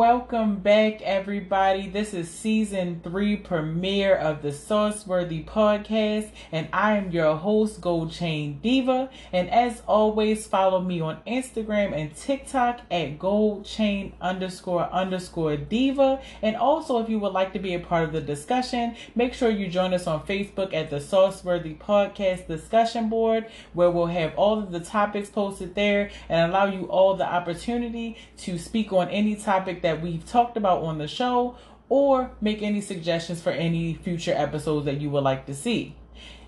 welcome back, everybody. This is season three premiere of the Sauceworthy podcast, and I am your host, Gold Chain Diva. And as always, follow me on Instagram and TikTok at Gold Chain underscore underscore Diva. And also, if you would like to be a part of the discussion, make sure you join us on Facebook at the Sauceworthy podcast discussion board, where we'll have all of the topics posted there and allow you all the opportunity to speak on any topic that we've talked about on the show or make any suggestions for any future episodes that you would like to see.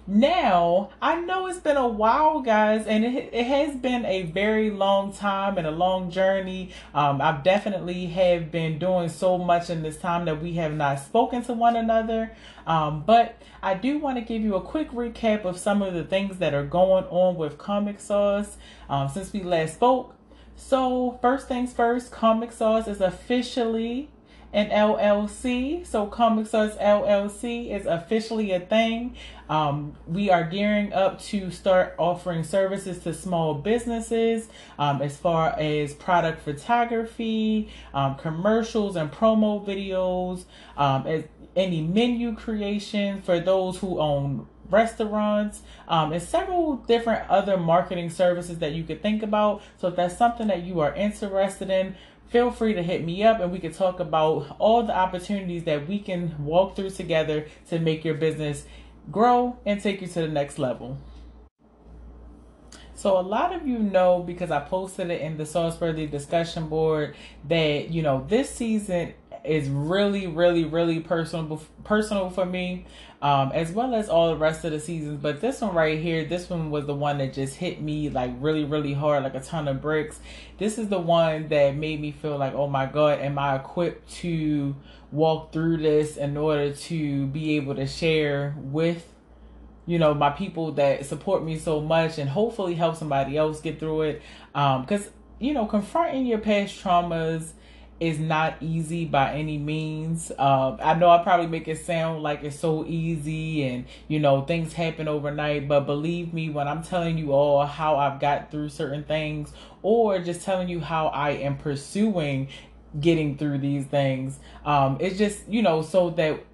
Now, I know it's been a while, guys, and it, it has been a very long time and a long journey. Um, I've definitely have been doing so much in this time that we have not spoken to one another. Um, but I do want to give you a quick recap of some of the things that are going on with Comic Sauce um, since we last spoke. So, first things first, Comic Sauce is officially an LLC. So, Comic Sauce LLC is officially a thing. Um, we are gearing up to start offering services to small businesses um, as far as product photography, um, commercials, and promo videos, um, as any menu creation for those who own restaurants, um, and several different other marketing services that you could think about. So if that's something that you are interested in, feel free to hit me up and we can talk about all the opportunities that we can walk through together to make your business grow and take you to the next level. So a lot of you know because I posted it in the Sauceworthy discussion board that you know this season is really, really, really personal personal for me, um, as well as all the rest of the seasons. But this one right here, this one was the one that just hit me like really, really hard, like a ton of bricks. This is the one that made me feel like, oh my god, am I equipped to walk through this in order to be able to share with you know my people that support me so much and hopefully help somebody else get through it um because you know confronting your past traumas is not easy by any means. Um, I know I probably make it sound like it's so easy and you know things happen overnight, but believe me when I'm telling you all how I've got through certain things or just telling you how I am pursuing getting through these things. Um, it's just you know so that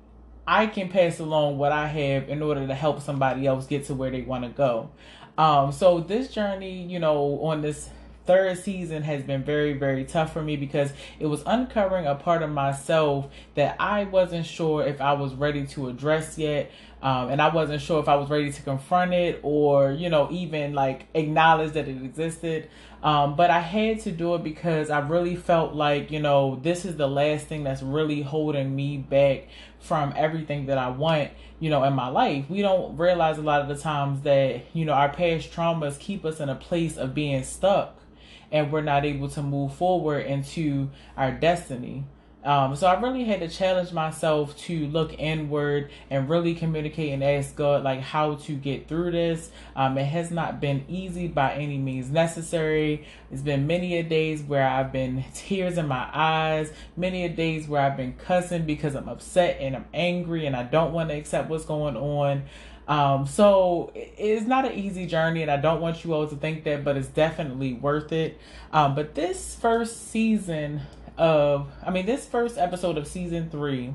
I can pass along what I have in order to help somebody else get to where they want to go. Um, so this journey, you know, on this third season has been very, very tough for me because it was uncovering a part of myself that I wasn't sure if I was ready to address yet. Um, and I wasn't sure if I was ready to confront it or, you know, even like acknowledge that it existed. Um, but I had to do it because I really felt like, you know, this is the last thing that's really holding me back from everything that I want, you know, in my life. We don't realize a lot of the times that, you know, our past traumas keep us in a place of being stuck and we're not able to move forward into our destiny. Um, so I really had to challenge myself to look inward and really communicate and ask God like how to get through this. Um, it has not been easy by any means necessary. It's been many a days where I've been tears in my eyes, many a days where I've been cussing because I'm upset and I'm angry and I don't want to accept what's going on. Um, so it's not an easy journey, and I don't want you all to think that, but it's definitely worth it. Um, but this first season of, I mean, this first episode of season three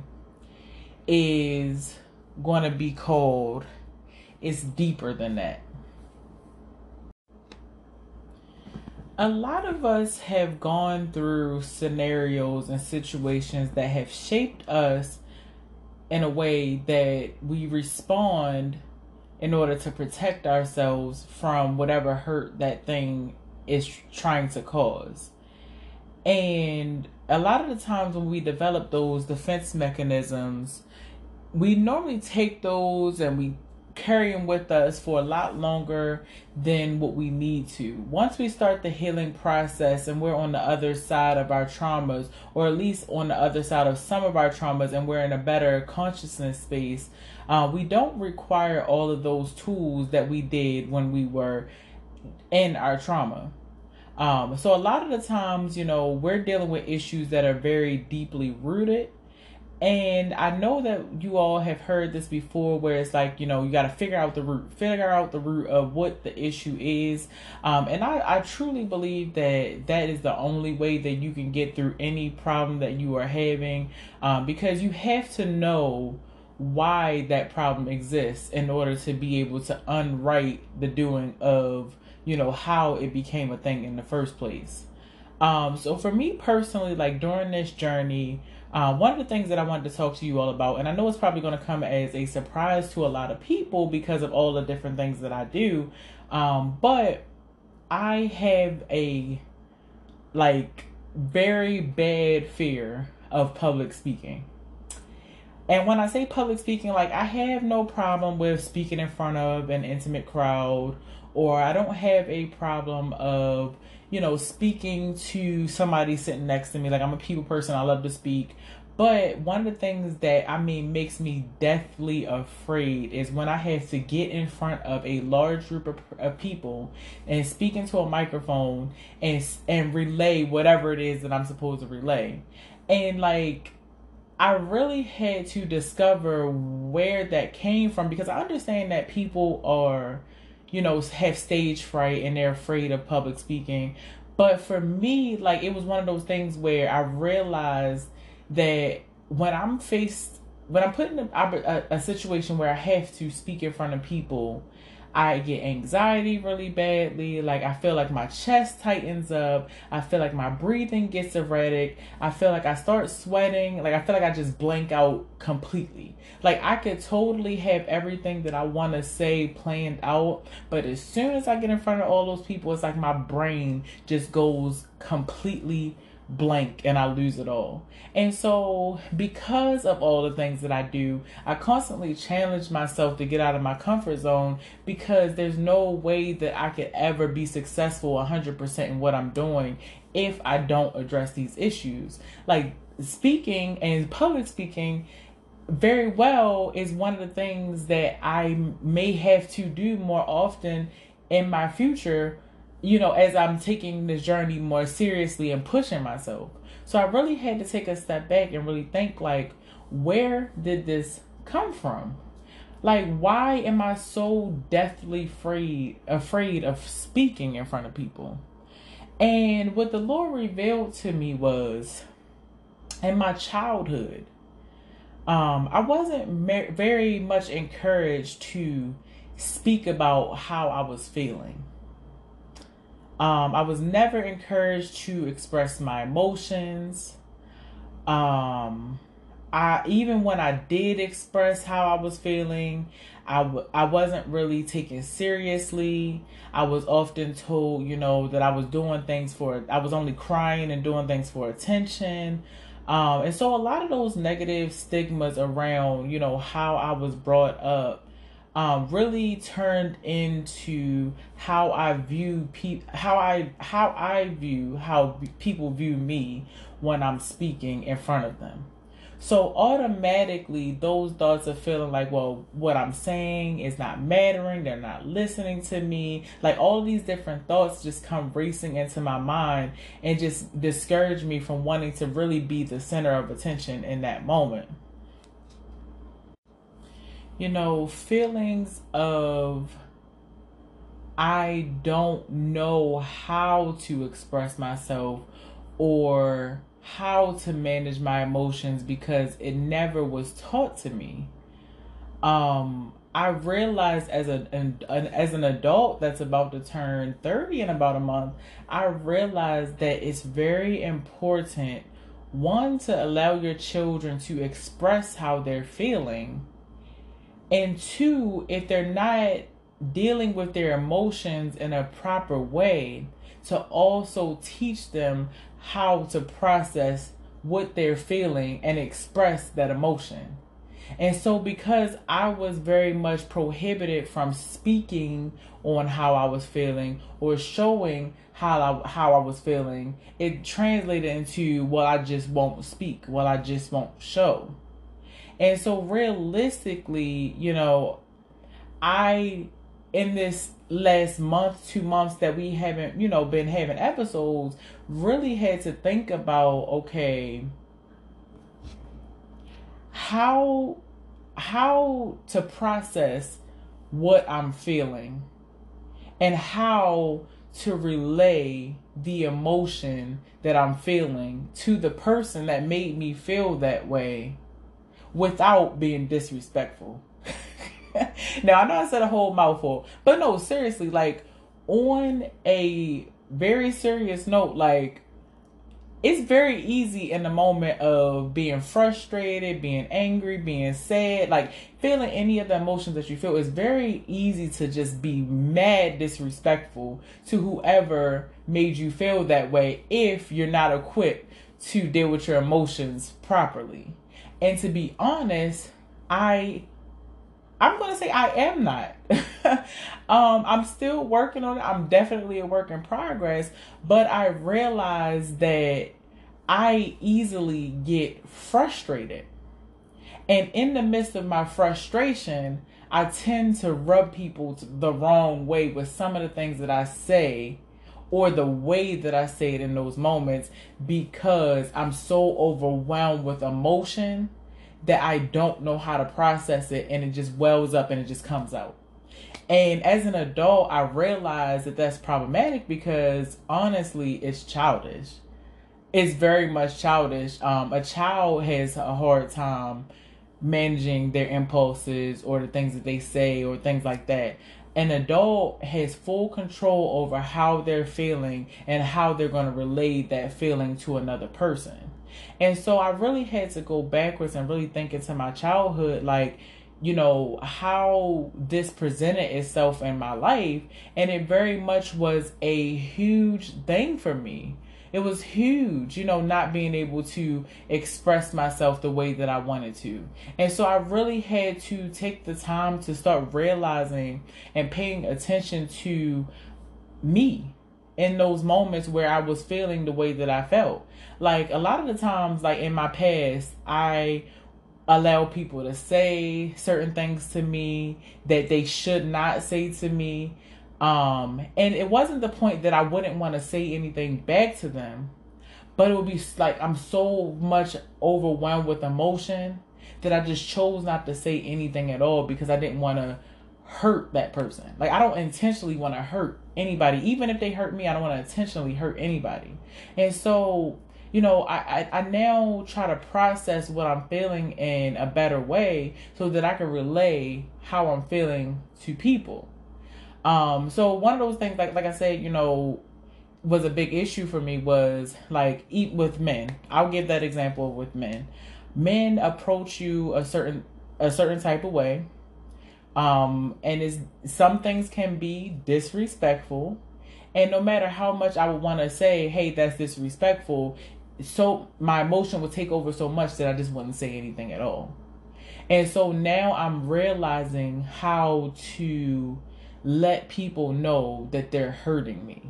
is going to be called It's Deeper Than That. A lot of us have gone through scenarios and situations that have shaped us in a way that we respond in order to protect ourselves from whatever hurt that thing is trying to cause. And a lot of the times when we develop those defense mechanisms, we normally take those and we carry them with us for a lot longer than what we need to. Once we start the healing process and we're on the other side of our traumas, or at least on the other side of some of our traumas, and we're in a better consciousness space, uh, we don't require all of those tools that we did when we were in our trauma. Um, so a lot of the times, you know, we're dealing with issues that are very deeply rooted And I know that you all have heard this before, where it's like, you know, you got to figure out the root, figure out the root of what the issue is. Um, and I, I truly believe that that is the only way that you can get through any problem that you are having, um, because you have to know why that problem exists in order to be able to unwrite the doing of, you know, how it became a thing in the first place. Um, so for me personally, like during this journey, uh, one of the things that I wanted to talk to you all about, and I know it's probably going to come as a surprise to a lot of people because of all the different things that I do, um, but I have a like very bad fear of public speaking. And when I say public speaking, like I have no problem with speaking in front of an intimate crowd, or I don't have a problem of you know, speaking to somebody sitting next to me. Like I'm a people person, I love to speak. But one of the things that I mean makes me deathly afraid is when I have to get in front of a large group of, of people and speak into a microphone and and relay whatever it is that I'm supposed to relay. And like I really had to discover where that came from because I understand that people are you know, have stage fright and they're afraid of public speaking. But for me, like it was one of those things where I realized that when I'm faced, when I'm put in a, a, a situation where I have to speak in front of people, I get anxiety really badly. Like I feel like my chest tightens up. I feel like my breathing gets erratic. I feel like I start sweating. Like I feel like I just blank out completely. Like I could totally have everything that I want to say planned out, but as soon as I get in front of all those people, it's like my brain just goes completely blank and I lose it all. And so, because of all the things that I do, I constantly challenge myself to get out of my comfort zone because there's no way that I could ever be successful 100% in what I'm doing if I don't address these issues. Like speaking and public speaking very well is one of the things that I may have to do more often in my future you know, as I'm taking this journey more seriously and pushing myself. So I really had to take a step back and really think like, where did this come from? Like, why am I so deathly afraid afraid of speaking in front of people? And what the Lord revealed to me was in my childhood, um, I wasn't very much encouraged to speak about how I was feeling. Um, I was never encouraged to express my emotions. Um, I even when I did express how I was feeling, I w- I wasn't really taken seriously. I was often told, you know, that I was doing things for I was only crying and doing things for attention. Um, and so a lot of those negative stigmas around, you know, how I was brought up um, really turned into how I view people, how I how I view how people view me when I'm speaking in front of them. So automatically, those thoughts of feeling like, well, what I'm saying is not mattering. They're not listening to me. Like all these different thoughts just come racing into my mind and just discourage me from wanting to really be the center of attention in that moment you know, feelings of I don't know how to express myself or how to manage my emotions because it never was taught to me. Um, I realized as a an, an, as an adult that's about to turn 30 in about a month, I realized that it's very important one to allow your children to express how they're feeling and two, if they're not dealing with their emotions in a proper way, to also teach them how to process what they're feeling and express that emotion. And so, because I was very much prohibited from speaking on how I was feeling or showing how I, how I was feeling, it translated into, well, I just won't speak, well, I just won't show. And so realistically, you know, I in this last month, two months that we haven't, you know, been having episodes, really had to think about, okay, how how to process what I'm feeling and how to relay the emotion that I'm feeling to the person that made me feel that way without being disrespectful. now, I know I said a whole mouthful, but no, seriously, like on a very serious note, like it's very easy in the moment of being frustrated, being angry, being sad, like feeling any of the emotions that you feel. It's very easy to just be mad disrespectful to whoever made you feel that way if you're not equipped to deal with your emotions properly. And to be honest, I I'm gonna say I am not. um, I'm still working on it. I'm definitely a work in progress, but I realize that I easily get frustrated. And in the midst of my frustration, I tend to rub people the wrong way with some of the things that I say or the way that I say it in those moments because I'm so overwhelmed with emotion that I don't know how to process it and it just wells up and it just comes out. And as an adult, I realize that that's problematic because honestly, it's childish. It's very much childish. Um, a child has a hard time managing their impulses or the things that they say or things like that. An adult has full control over how they're feeling and how they're going to relay that feeling to another person. And so I really had to go backwards and really think into my childhood, like, you know, how this presented itself in my life. And it very much was a huge thing for me. It was huge, you know, not being able to express myself the way that I wanted to. And so I really had to take the time to start realizing and paying attention to me in those moments where I was feeling the way that I felt. Like a lot of the times, like in my past, I allow people to say certain things to me that they should not say to me. Um, and it wasn't the point that I wouldn't want to say anything back to them, but it would be like I'm so much overwhelmed with emotion that I just chose not to say anything at all because I didn't want to hurt that person. Like I don't intentionally want to hurt anybody. Even if they hurt me, I don't want to intentionally hurt anybody. And so, you know, I, I, I now try to process what I'm feeling in a better way so that I can relay how I'm feeling to people. Um, so one of those things, like like I said, you know, was a big issue for me was like eat with men. I'll give that example with men. Men approach you a certain a certain type of way um, and is some things can be disrespectful. And no matter how much I would want to say, hey, that's disrespectful, so my emotion would take over so much that I just wouldn't say anything at all. And so now I'm realizing how to let people know that they're hurting me.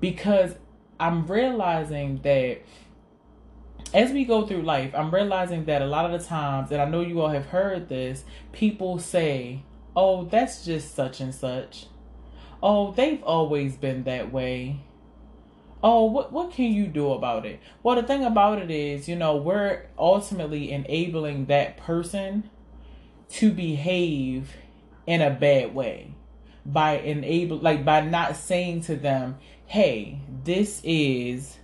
Because I'm realizing that as we go through life, I'm realizing that a lot of the times, and I know you all have heard this, people say, oh, that's just such and such. Oh, they've always been that way. Oh, what what can you do about it? Well, the thing about it is, you know, we're ultimately enabling that person to behave in a bad way by enable like by not saying to them, "Hey, this is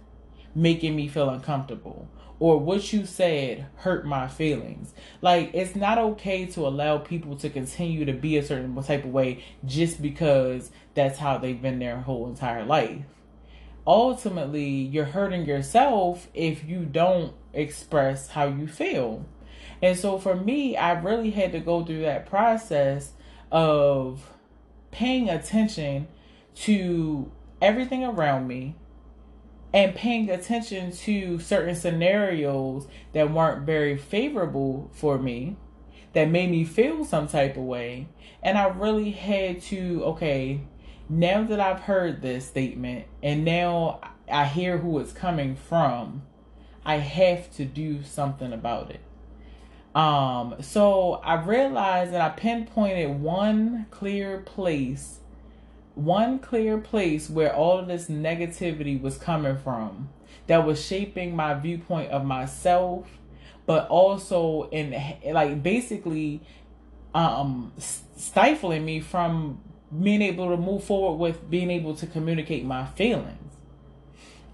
making me feel uncomfortable." or what you said hurt my feelings. Like it's not okay to allow people to continue to be a certain type of way just because that's how they've been their whole entire life. Ultimately, you're hurting yourself if you don't express how you feel. And so for me, I really had to go through that process of paying attention to everything around me and paying attention to certain scenarios that weren't very favorable for me that made me feel some type of way. And i really had to okay now that i've heard this statement and now i hear who it's coming from i have to do something about it um so i realized that i pinpointed one clear place one clear place where all of this negativity was coming from that was shaping my viewpoint of myself, but also in like basically um stifling me from being able to move forward with being able to communicate my feelings.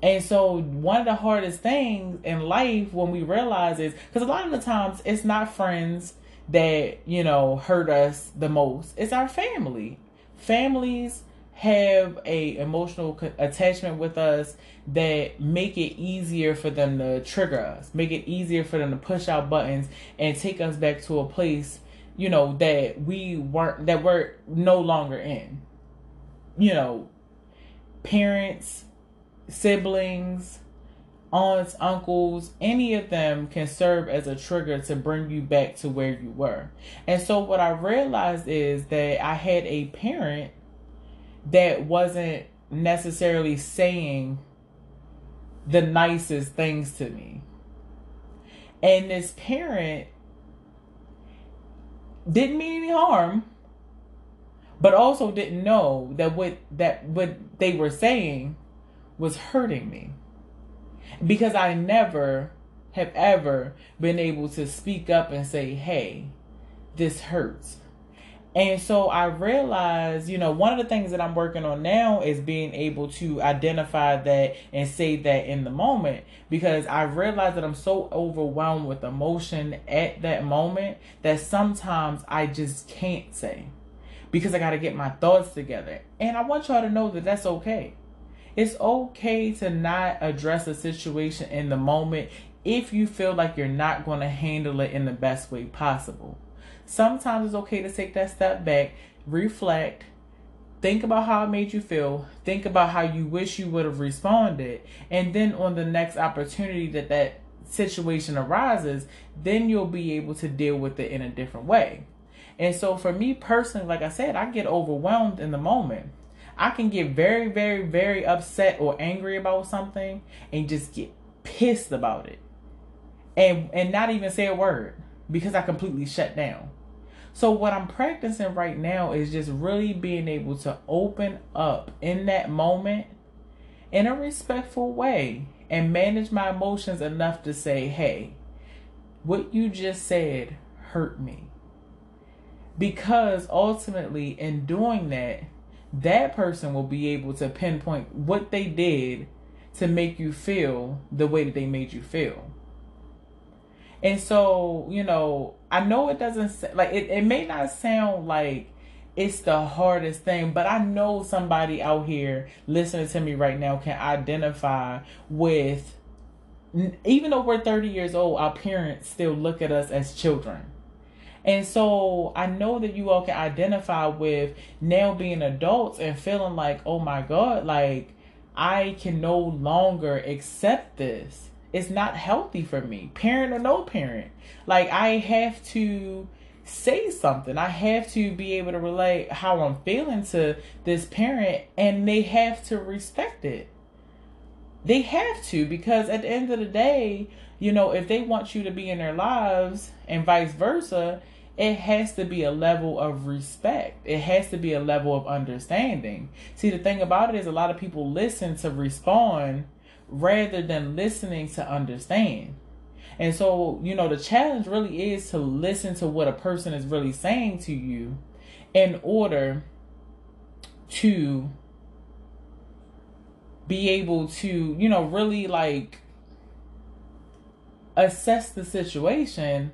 And so one of the hardest things in life when we realize is because a lot of the times it's not friends that, you know, hurt us the most. It's our family. Families have a emotional attachment with us that make it easier for them to trigger us, make it easier for them to push our buttons and take us back to a place you know, that we weren't, that we're no longer in. You know, parents, siblings, aunts, uncles, any of them can serve as a trigger to bring you back to where you were. And so what I realized is that I had a parent that wasn't necessarily saying the nicest things to me. And this parent didn't mean any harm, but also didn't know that what that what they were saying was hurting me. Because I never have ever been able to speak up and say, "Hey, this hurts." And so I realized, you know, one of the things that I'm working on now is being able to identify that and say that in the moment because I realize that I'm so overwhelmed with emotion at that moment that sometimes I just can't say because I got to get my thoughts together. And I want y'all to know that that's okay. It's okay to not address a situation in the moment if you feel like you're not going to handle it in the best way possible sometimes it's okay to take that step back, reflect, think about how it made you feel, think about how you wish you would have responded, and then on the next opportunity that that situation arises, then you'll be able to deal with it in a different way. And so for me personally, like I said, I get overwhelmed in the moment. I can get very, very, very upset or angry about something and just get pissed about it. And and not even say a word because I completely shut down. So, what I'm practicing right now is just really being able to open up in that moment in a respectful way and manage my emotions enough to say, hey, what you just said hurt me. Because ultimately, in doing that, that person will be able to pinpoint what they did to make you feel the way that they made you feel. And so, you know, I know it doesn't like it, it may not sound like it's the hardest thing, but I know somebody out here listening to me right now can identify with even though we're 30 years old, our parents still look at us as children. And so I know that you all can identify with now being adults and feeling like, oh my God, like I can no longer accept this it's not healthy for me, parent or no parent. Like I have to say something. I have to be able to relate how I'm feeling to this parent and they have to respect it. They have to because at the end of the day, you know, if they want you to be in their lives and vice versa, it has to be a level of respect. It has to be a level of understanding. See, the thing about it is a lot of people listen to respond rather than listening to understand. And so, you know, the challenge really is to listen to what a person is really saying to you in order to be able to, you know, really like assess the situation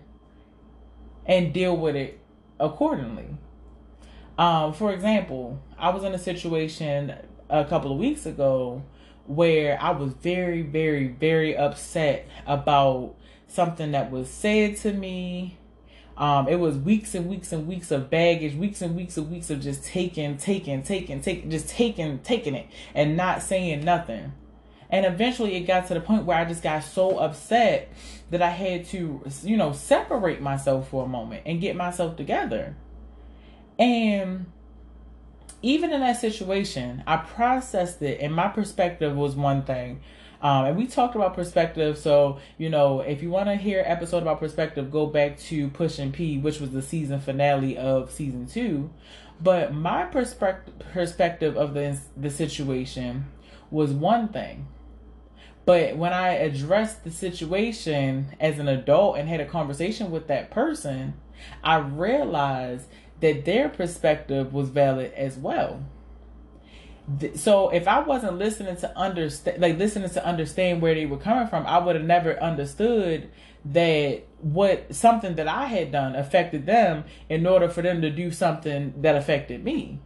and deal with it accordingly. Um, for example, I was in a situation a couple of weeks ago where I was very, very, very upset about something that was said to me. Um, it was weeks and weeks and weeks of baggage, weeks and weeks and weeks of just taking, taking, taking, taking, just taking, taking it and not saying nothing. And eventually it got to the point where I just got so upset that I had to, you know, separate myself for a moment and get myself together. And even in that situation, I processed it, and my perspective was one thing. Um, and we talked about perspective. So, you know, if you want to hear episode about perspective, go back to Push and P, which was the season finale of season two. But my perspective perspective of the the situation was one thing, But when I addressed the situation as an adult and had a conversation with that person, I realized that their perspective was valid as well. So if I wasn't listening to understand, like listening to understand where they were coming from, I would have never understood that what something that I had done affected them in order for them to do something that affected me.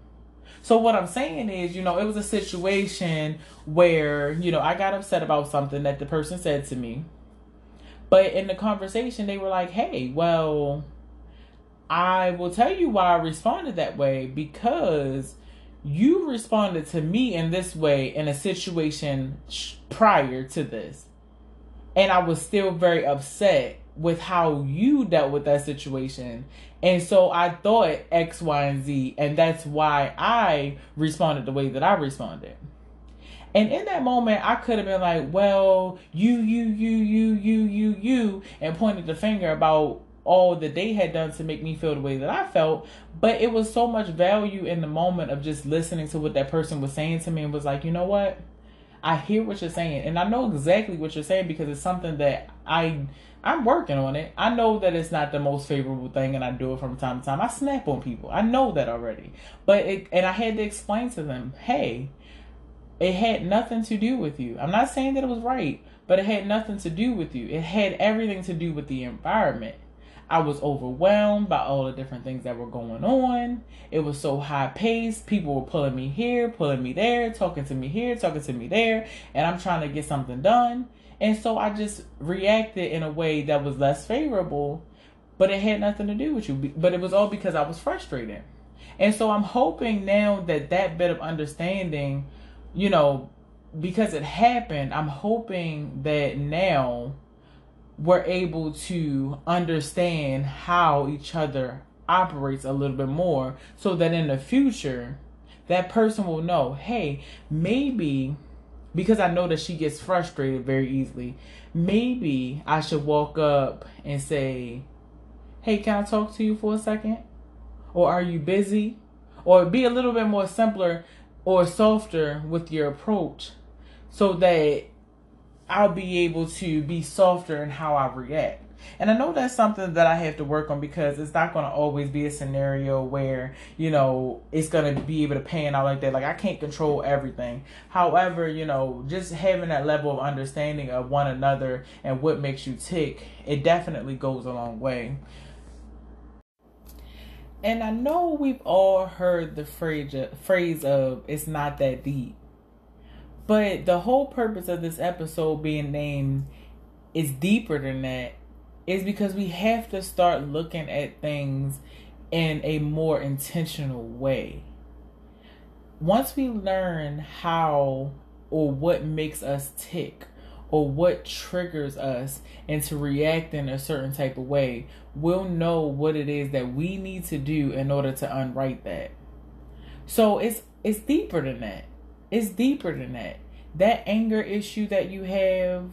So what I'm saying is, you know, it was a situation where, you know, I got upset about something that the person said to me. But in the conversation they were like, "Hey, well, I will tell you why I responded that way because you responded to me in this way in a situation prior to this. And I was still very upset with how you dealt with that situation. And so I thought X, Y, and Z, and that's why I responded the way that I responded. And in that moment, I could have been like, well, you, you, you, you, you, you, you, and pointed the finger about all that they had done to make me feel the way that I felt. But it was so much value in the moment of just listening to what that person was saying to me and was like, you know what? I hear what you're saying and I know exactly what you're saying because it's something that I I'm working on it. I know that it's not the most favorable thing and I do it from time to time. I snap on people. I know that already. But it and I had to explain to them, "Hey, it had nothing to do with you. I'm not saying that it was right, but it had nothing to do with you. It had everything to do with the environment. I was overwhelmed by all the different things that were going on. It was so high paced. People were pulling me here, pulling me there, talking to me here, talking to me there, and I'm trying to get something done. And so I just reacted in a way that was less favorable, but it had nothing to do with you. But it was all because I was frustrated. And so I'm hoping now that that bit of understanding, you know, because it happened, I'm hoping that now we're able to understand how each other operates a little bit more so that in the future that person will know hey maybe because i know that she gets frustrated very easily maybe i should walk up and say hey can i talk to you for a second? Or are you busy? Or be a little bit more simpler or softer with your approach so that I'll be able to be softer in how I react. And I know that's something that I have to work on because it's not going to always be a scenario where, you know, it's going to be able to pan out like that. Like, I can't control everything. However, you know, just having that level of understanding of one another and what makes you tick, it definitely goes a long way. And I know we've all heard the phrase, phrase of it's not that deep. But the whole purpose of this episode being named is deeper than that. Is because we have to start looking at things in a more intentional way. Once we learn how or what makes us tick or what triggers us into reacting a certain type of way, we'll know what it is that we need to do in order to unwrite that. So it's it's deeper than that. It's deeper than that. That anger issue that you have,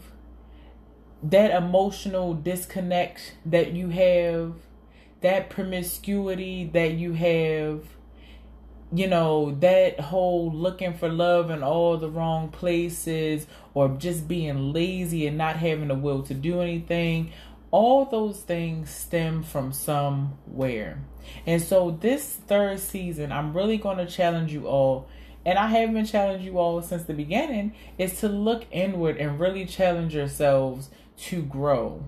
that emotional disconnect that you have, that promiscuity that you have, you know, that whole looking for love in all the wrong places or just being lazy and not having the will to do anything, all those things stem from somewhere. And so, this third season, I'm really going to challenge you all and I have been challenging you all since the beginning, is to look inward and really challenge yourselves to grow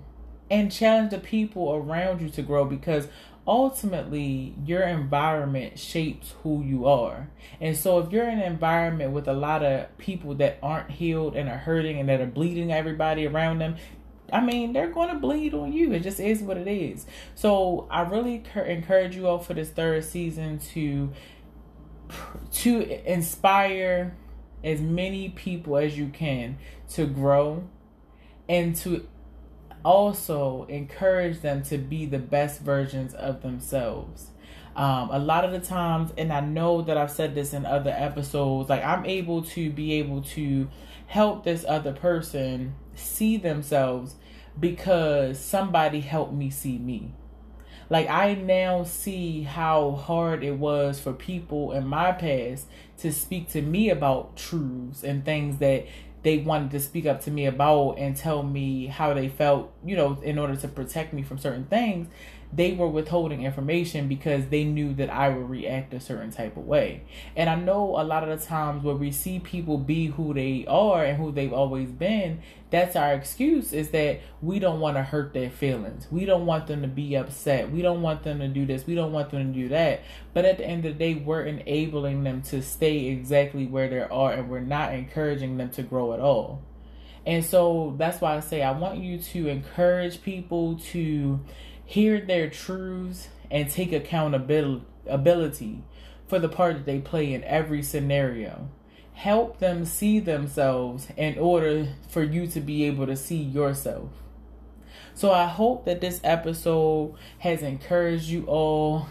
and challenge the people around you to grow because ultimately your environment shapes who you are. And so if you're in an environment with a lot of people that aren't healed and are hurting and that are bleeding everybody around them, I mean, they're going to bleed on you. It just is what it is. So I really encourage you all for this third season to to inspire as many people as you can to grow and to also encourage them to be the best versions of themselves. Um, a lot of the times, and I know that I've said this in other episodes, like I'm able to be able to help this other person see themselves because somebody helped me see me. Like I now see how hard it was for people in my past to speak to me about truths and things that they wanted to speak up to me about and tell me how they felt, you know, in order to protect me from certain things, they were withholding information because they knew that I would react a certain type of way. And I know a lot of the times where we see people be who they are and who they've always been, that's our excuse is that we don't want to hurt their feelings. We don't want them to be upset. We don't want them to do this. We don't want them to do that. But at the end of the day, we're enabling them to stay exactly where they are and we're not encouraging them to grow at all. And so that's why I say I want you to encourage people to hear their truths, and take accountability for the part that they play in every scenario. Help them see themselves in order for you to be able to see yourself. So I hope that this episode has encouraged you all.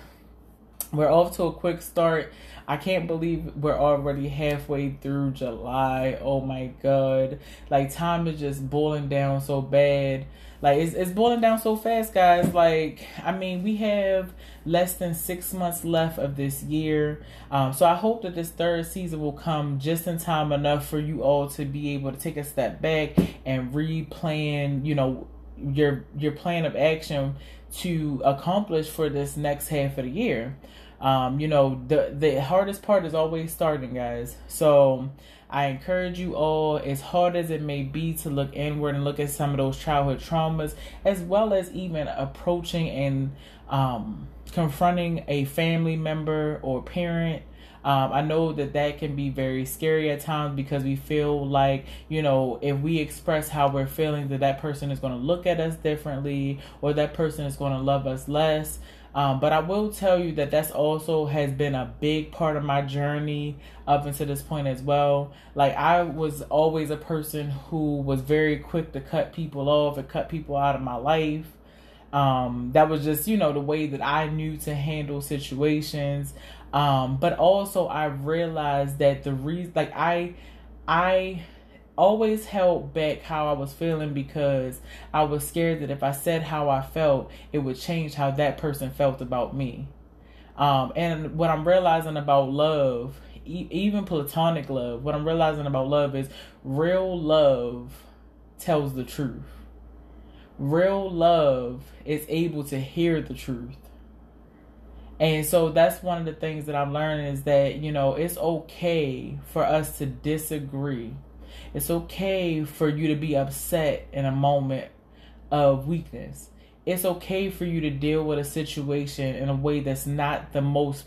We're off to a quick start. I can't believe we're already halfway through July. Oh my god. Like time is just boiling down so bad. Like it's it's boiling down so fast, guys. Like I mean, we have less than six months left of this year. Um, so I hope that this third season will come just in time enough for you all to be able to take a step back and replan, you know, your your plan of action to accomplish for this next half of the year. Um, you know, the the hardest part is always starting, guys. So I encourage you all, as hard as it may be, to look inward and look at some of those childhood traumas, as well as even approaching and um, confronting a family member or parent. Um, I know that that can be very scary at times because we feel like, you know, if we express how we're feeling, that that person is going to look at us differently or that person is going to love us less. Um, but I will tell you that that's also has been a big part of my journey up until this point as well. Like I was always a person who was very quick to cut people off and cut people out of my life. Um, that was just you know the way that I knew to handle situations. Um, but also I realized that the reason, like I, I always held back how I was feeling because I was scared that if I said how I felt, it would change how that person felt about me. Um, and what I'm realizing about love, e- even platonic love, what I'm realizing about love is real love tells the truth. Real love is able to hear the truth. And so that's one of the things that I'm learning is that, you know, it's okay for us to disagree it's okay for you to be upset in a moment of weakness. It's okay for you to deal with a situation in a way that's not the most,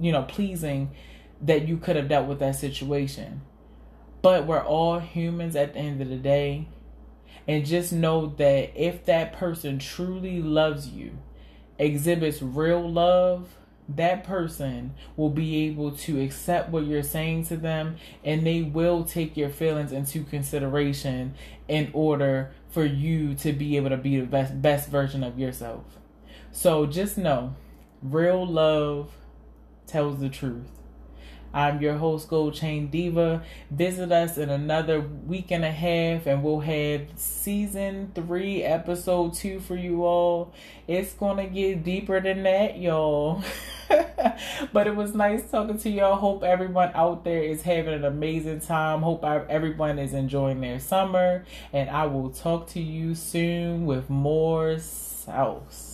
you know, pleasing that you could have dealt with that situation. But we're all humans at the end of the day. And just know that if that person truly loves you, exhibits real love, that person will be able to accept what you're saying to them and they will take your feelings into consideration in order for you to be able to be the best best version of yourself. So just know, real love tells the truth. I'm your host, Gold Chain Diva. Visit us in another week and a half, and we'll have season three, episode two for you all. It's gonna get deeper than that, y'all. but it was nice talking to y'all. Hope everyone out there is having an amazing time. Hope everyone is enjoying their summer, and I will talk to you soon with more sauce.